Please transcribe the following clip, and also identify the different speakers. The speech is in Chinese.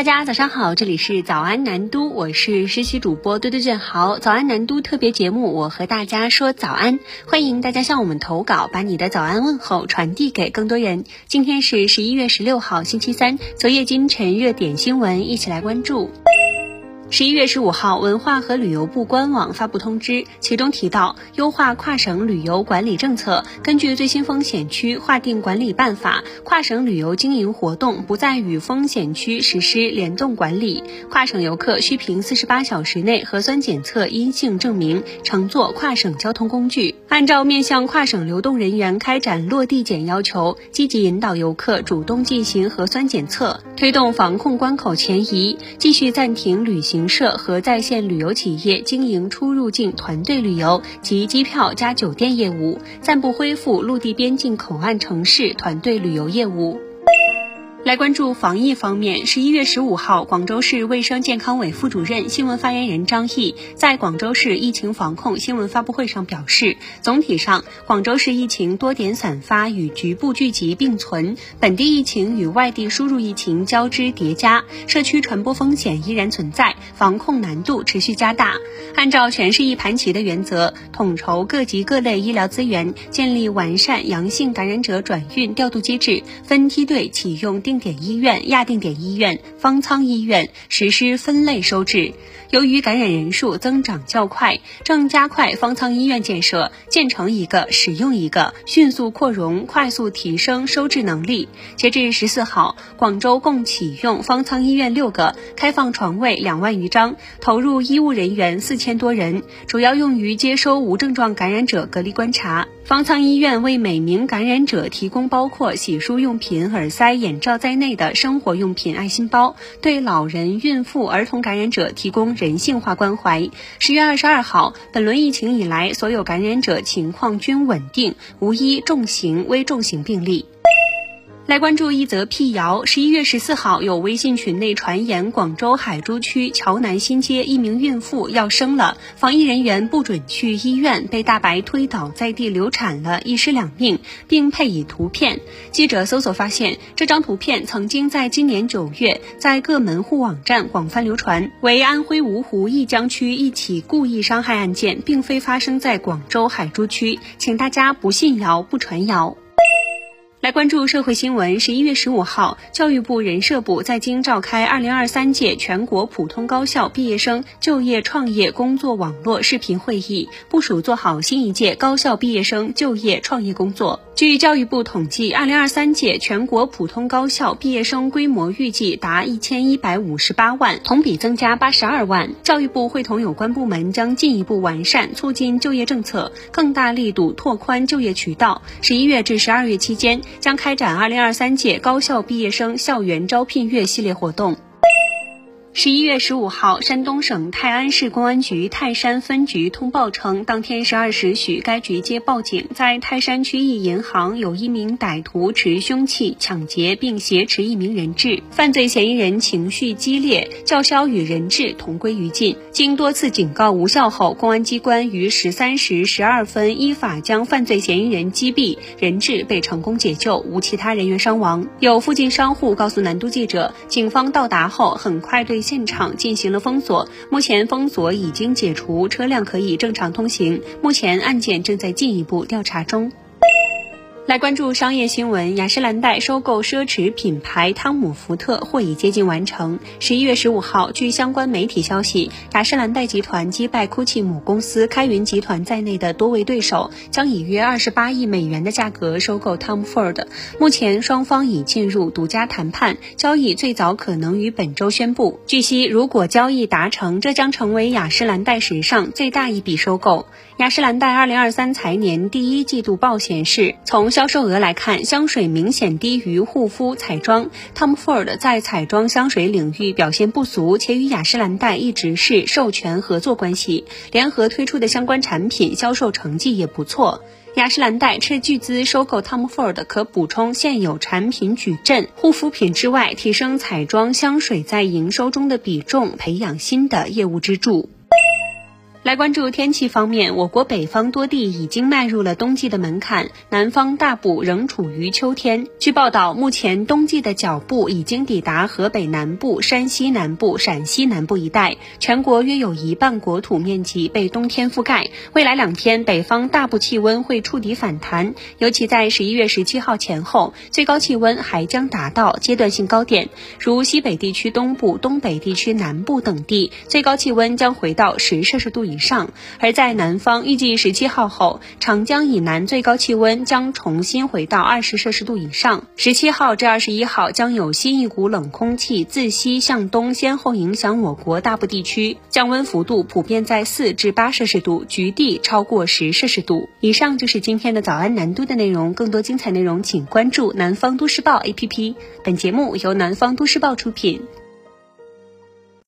Speaker 1: 大家早上好，这里是早安南都，我是实习主播堆堆卷豪。早安南都特别节目，我和大家说早安，欢迎大家向我们投稿，把你的早安问候传递给更多人。今天是十一月十六号，星期三，昨夜今晨热点新闻，一起来关注。十一月十五号，文化和旅游部官网发布通知，其中提到优化跨省旅游管理政策，根据最新风险区划定管理办法，跨省旅游经营活动不再与风险区实施联动管理。跨省游客需凭四十八小时内核酸检测阴性证明乘坐跨省交通工具。按照面向跨省流动人员开展落地检要求，积极引导游客主动进行核酸检测，推动防控关口前移，继续暂停旅行。社和在线旅游企业经营出入境团队旅游及机票加酒店业务，暂不恢复陆地边境口岸城市团队旅游业务。来关注防疫方面，十一月十五号，广州市卫生健康委副主任、新闻发言人张毅在广州市疫情防控新闻发布会上表示，总体上，广州市疫情多点散发与局部聚集并存，本地疫情与外地输入疫情交织叠加，社区传播风险依然存在，防控难度持续加大。按照全市一盘棋的原则，统筹各级各类医疗资源，建立完善阳性感染者转运调度机制，分梯队启用。定点医院、亚定点医院、方舱医院实施分类收治。由于感染人数增长较快，正加快方舱医院建设，建成一个使用一个，迅速扩容，快速提升收治能力。截至十四号，广州共启用方舱医院六个，开放床位两万余张，投入医务人员四千多人，主要用于接收无症状感染者隔离观察。方舱医院为每名感染者提供包括洗漱用品、耳塞、眼罩在内的生活用品爱心包，对老人、孕妇、儿童感染者提供人性化关怀。十月二十二号，本轮疫情以来，所有感染者情况均稳定，无一重型、危重型病例。来关注一则辟谣。十一月十四号，有微信群内传言，广州海珠区桥南新街一名孕妇要生了，防疫人员不准去医院，被大白推倒在地流产了，一尸两命，并配以图片。记者搜索发现，这张图片曾经在今年九月在各门户网站广泛流传，为安徽芜湖弋江区一起故意伤害案件，并非发生在广州海珠区，请大家不信谣，不传谣。来关注社会新闻。十一月十五号，教育部、人社部在京召开二零二三届全国普通高校毕业生就业创业工作网络视频会议，部署做好新一届高校毕业生就业创业工作。据教育部统计，二零二三届全国普通高校毕业生规模预计达一千一百五十八万，同比增加八十二万。教育部会同有关部门将进一步完善促进就业政策，更大力度拓宽就业渠道。十一月至十二月期间。将开展二零二三届高校毕业生校园招聘月系列活动。十一月十五号，山东省泰安市公安局泰山分局通报称，当天十二时许，该局接报警，在泰山区一银行有一名歹徒持凶器抢劫并挟持一名人质，犯罪嫌疑人情绪激烈，叫嚣与人质同归于尽。经多次警告无效后，公安机关于十三时十二分依法将犯罪嫌疑人击毙，人质被成功解救，无其他人员伤亡。有附近商户告诉南都记者，警方到达后很快对。现场进行了封锁，目前封锁已经解除，车辆可以正常通行。目前案件正在进一步调查中。来关注商业新闻，雅诗兰黛收购奢侈品牌汤姆福特或已接近完成。十一月十五号，据相关媒体消息，雅诗兰黛集团击败 GUCCI 母公司开云集团在内的多位对手，将以约二十八亿美元的价格收购 Tom Ford。目前双方已进入独家谈判，交易最早可能于本周宣布。据悉，如果交易达成，这将成为雅诗兰黛史上最大一笔收购。雅诗兰黛二零二三财年第一季度报显示，从销售额来看，香水明显低于护肤、彩妆。Tom Ford 在彩妆香水领域表现不俗，且与雅诗兰黛一直是授权合作关系，联合推出的相关产品销售成绩也不错。雅诗兰黛斥巨资收购 Tom Ford，可补充现有产品矩阵，护肤品之外，提升彩妆、香水在营收中的比重，培养新的业务支柱。来关注天气方面，我国北方多地已经迈入了冬季的门槛，南方大部仍处于秋天。据报道，目前冬季的脚步已经抵达河北南部、山西南部、陕西南部一带，全国约有一半国土面积被冬天覆盖。未来两天，北方大部气温会触底反弹，尤其在十一月十七号前后，最高气温还将达到阶段性高点，如西北地区东部、东北地区南部等地，最高气温将回到十摄氏度。以上，而在南方，预计十七号后，长江以南最高气温将重新回到二十摄氏度以上。十七号至二十一号将有新一股冷空气自西向东先后影响我国大部地区，降温幅度普遍在四至八摄氏度，局地超过十摄氏度。以上就是今天的早安南都的内容，更多精彩内容请关注南方都市报 APP。本节目由南方都市报出品。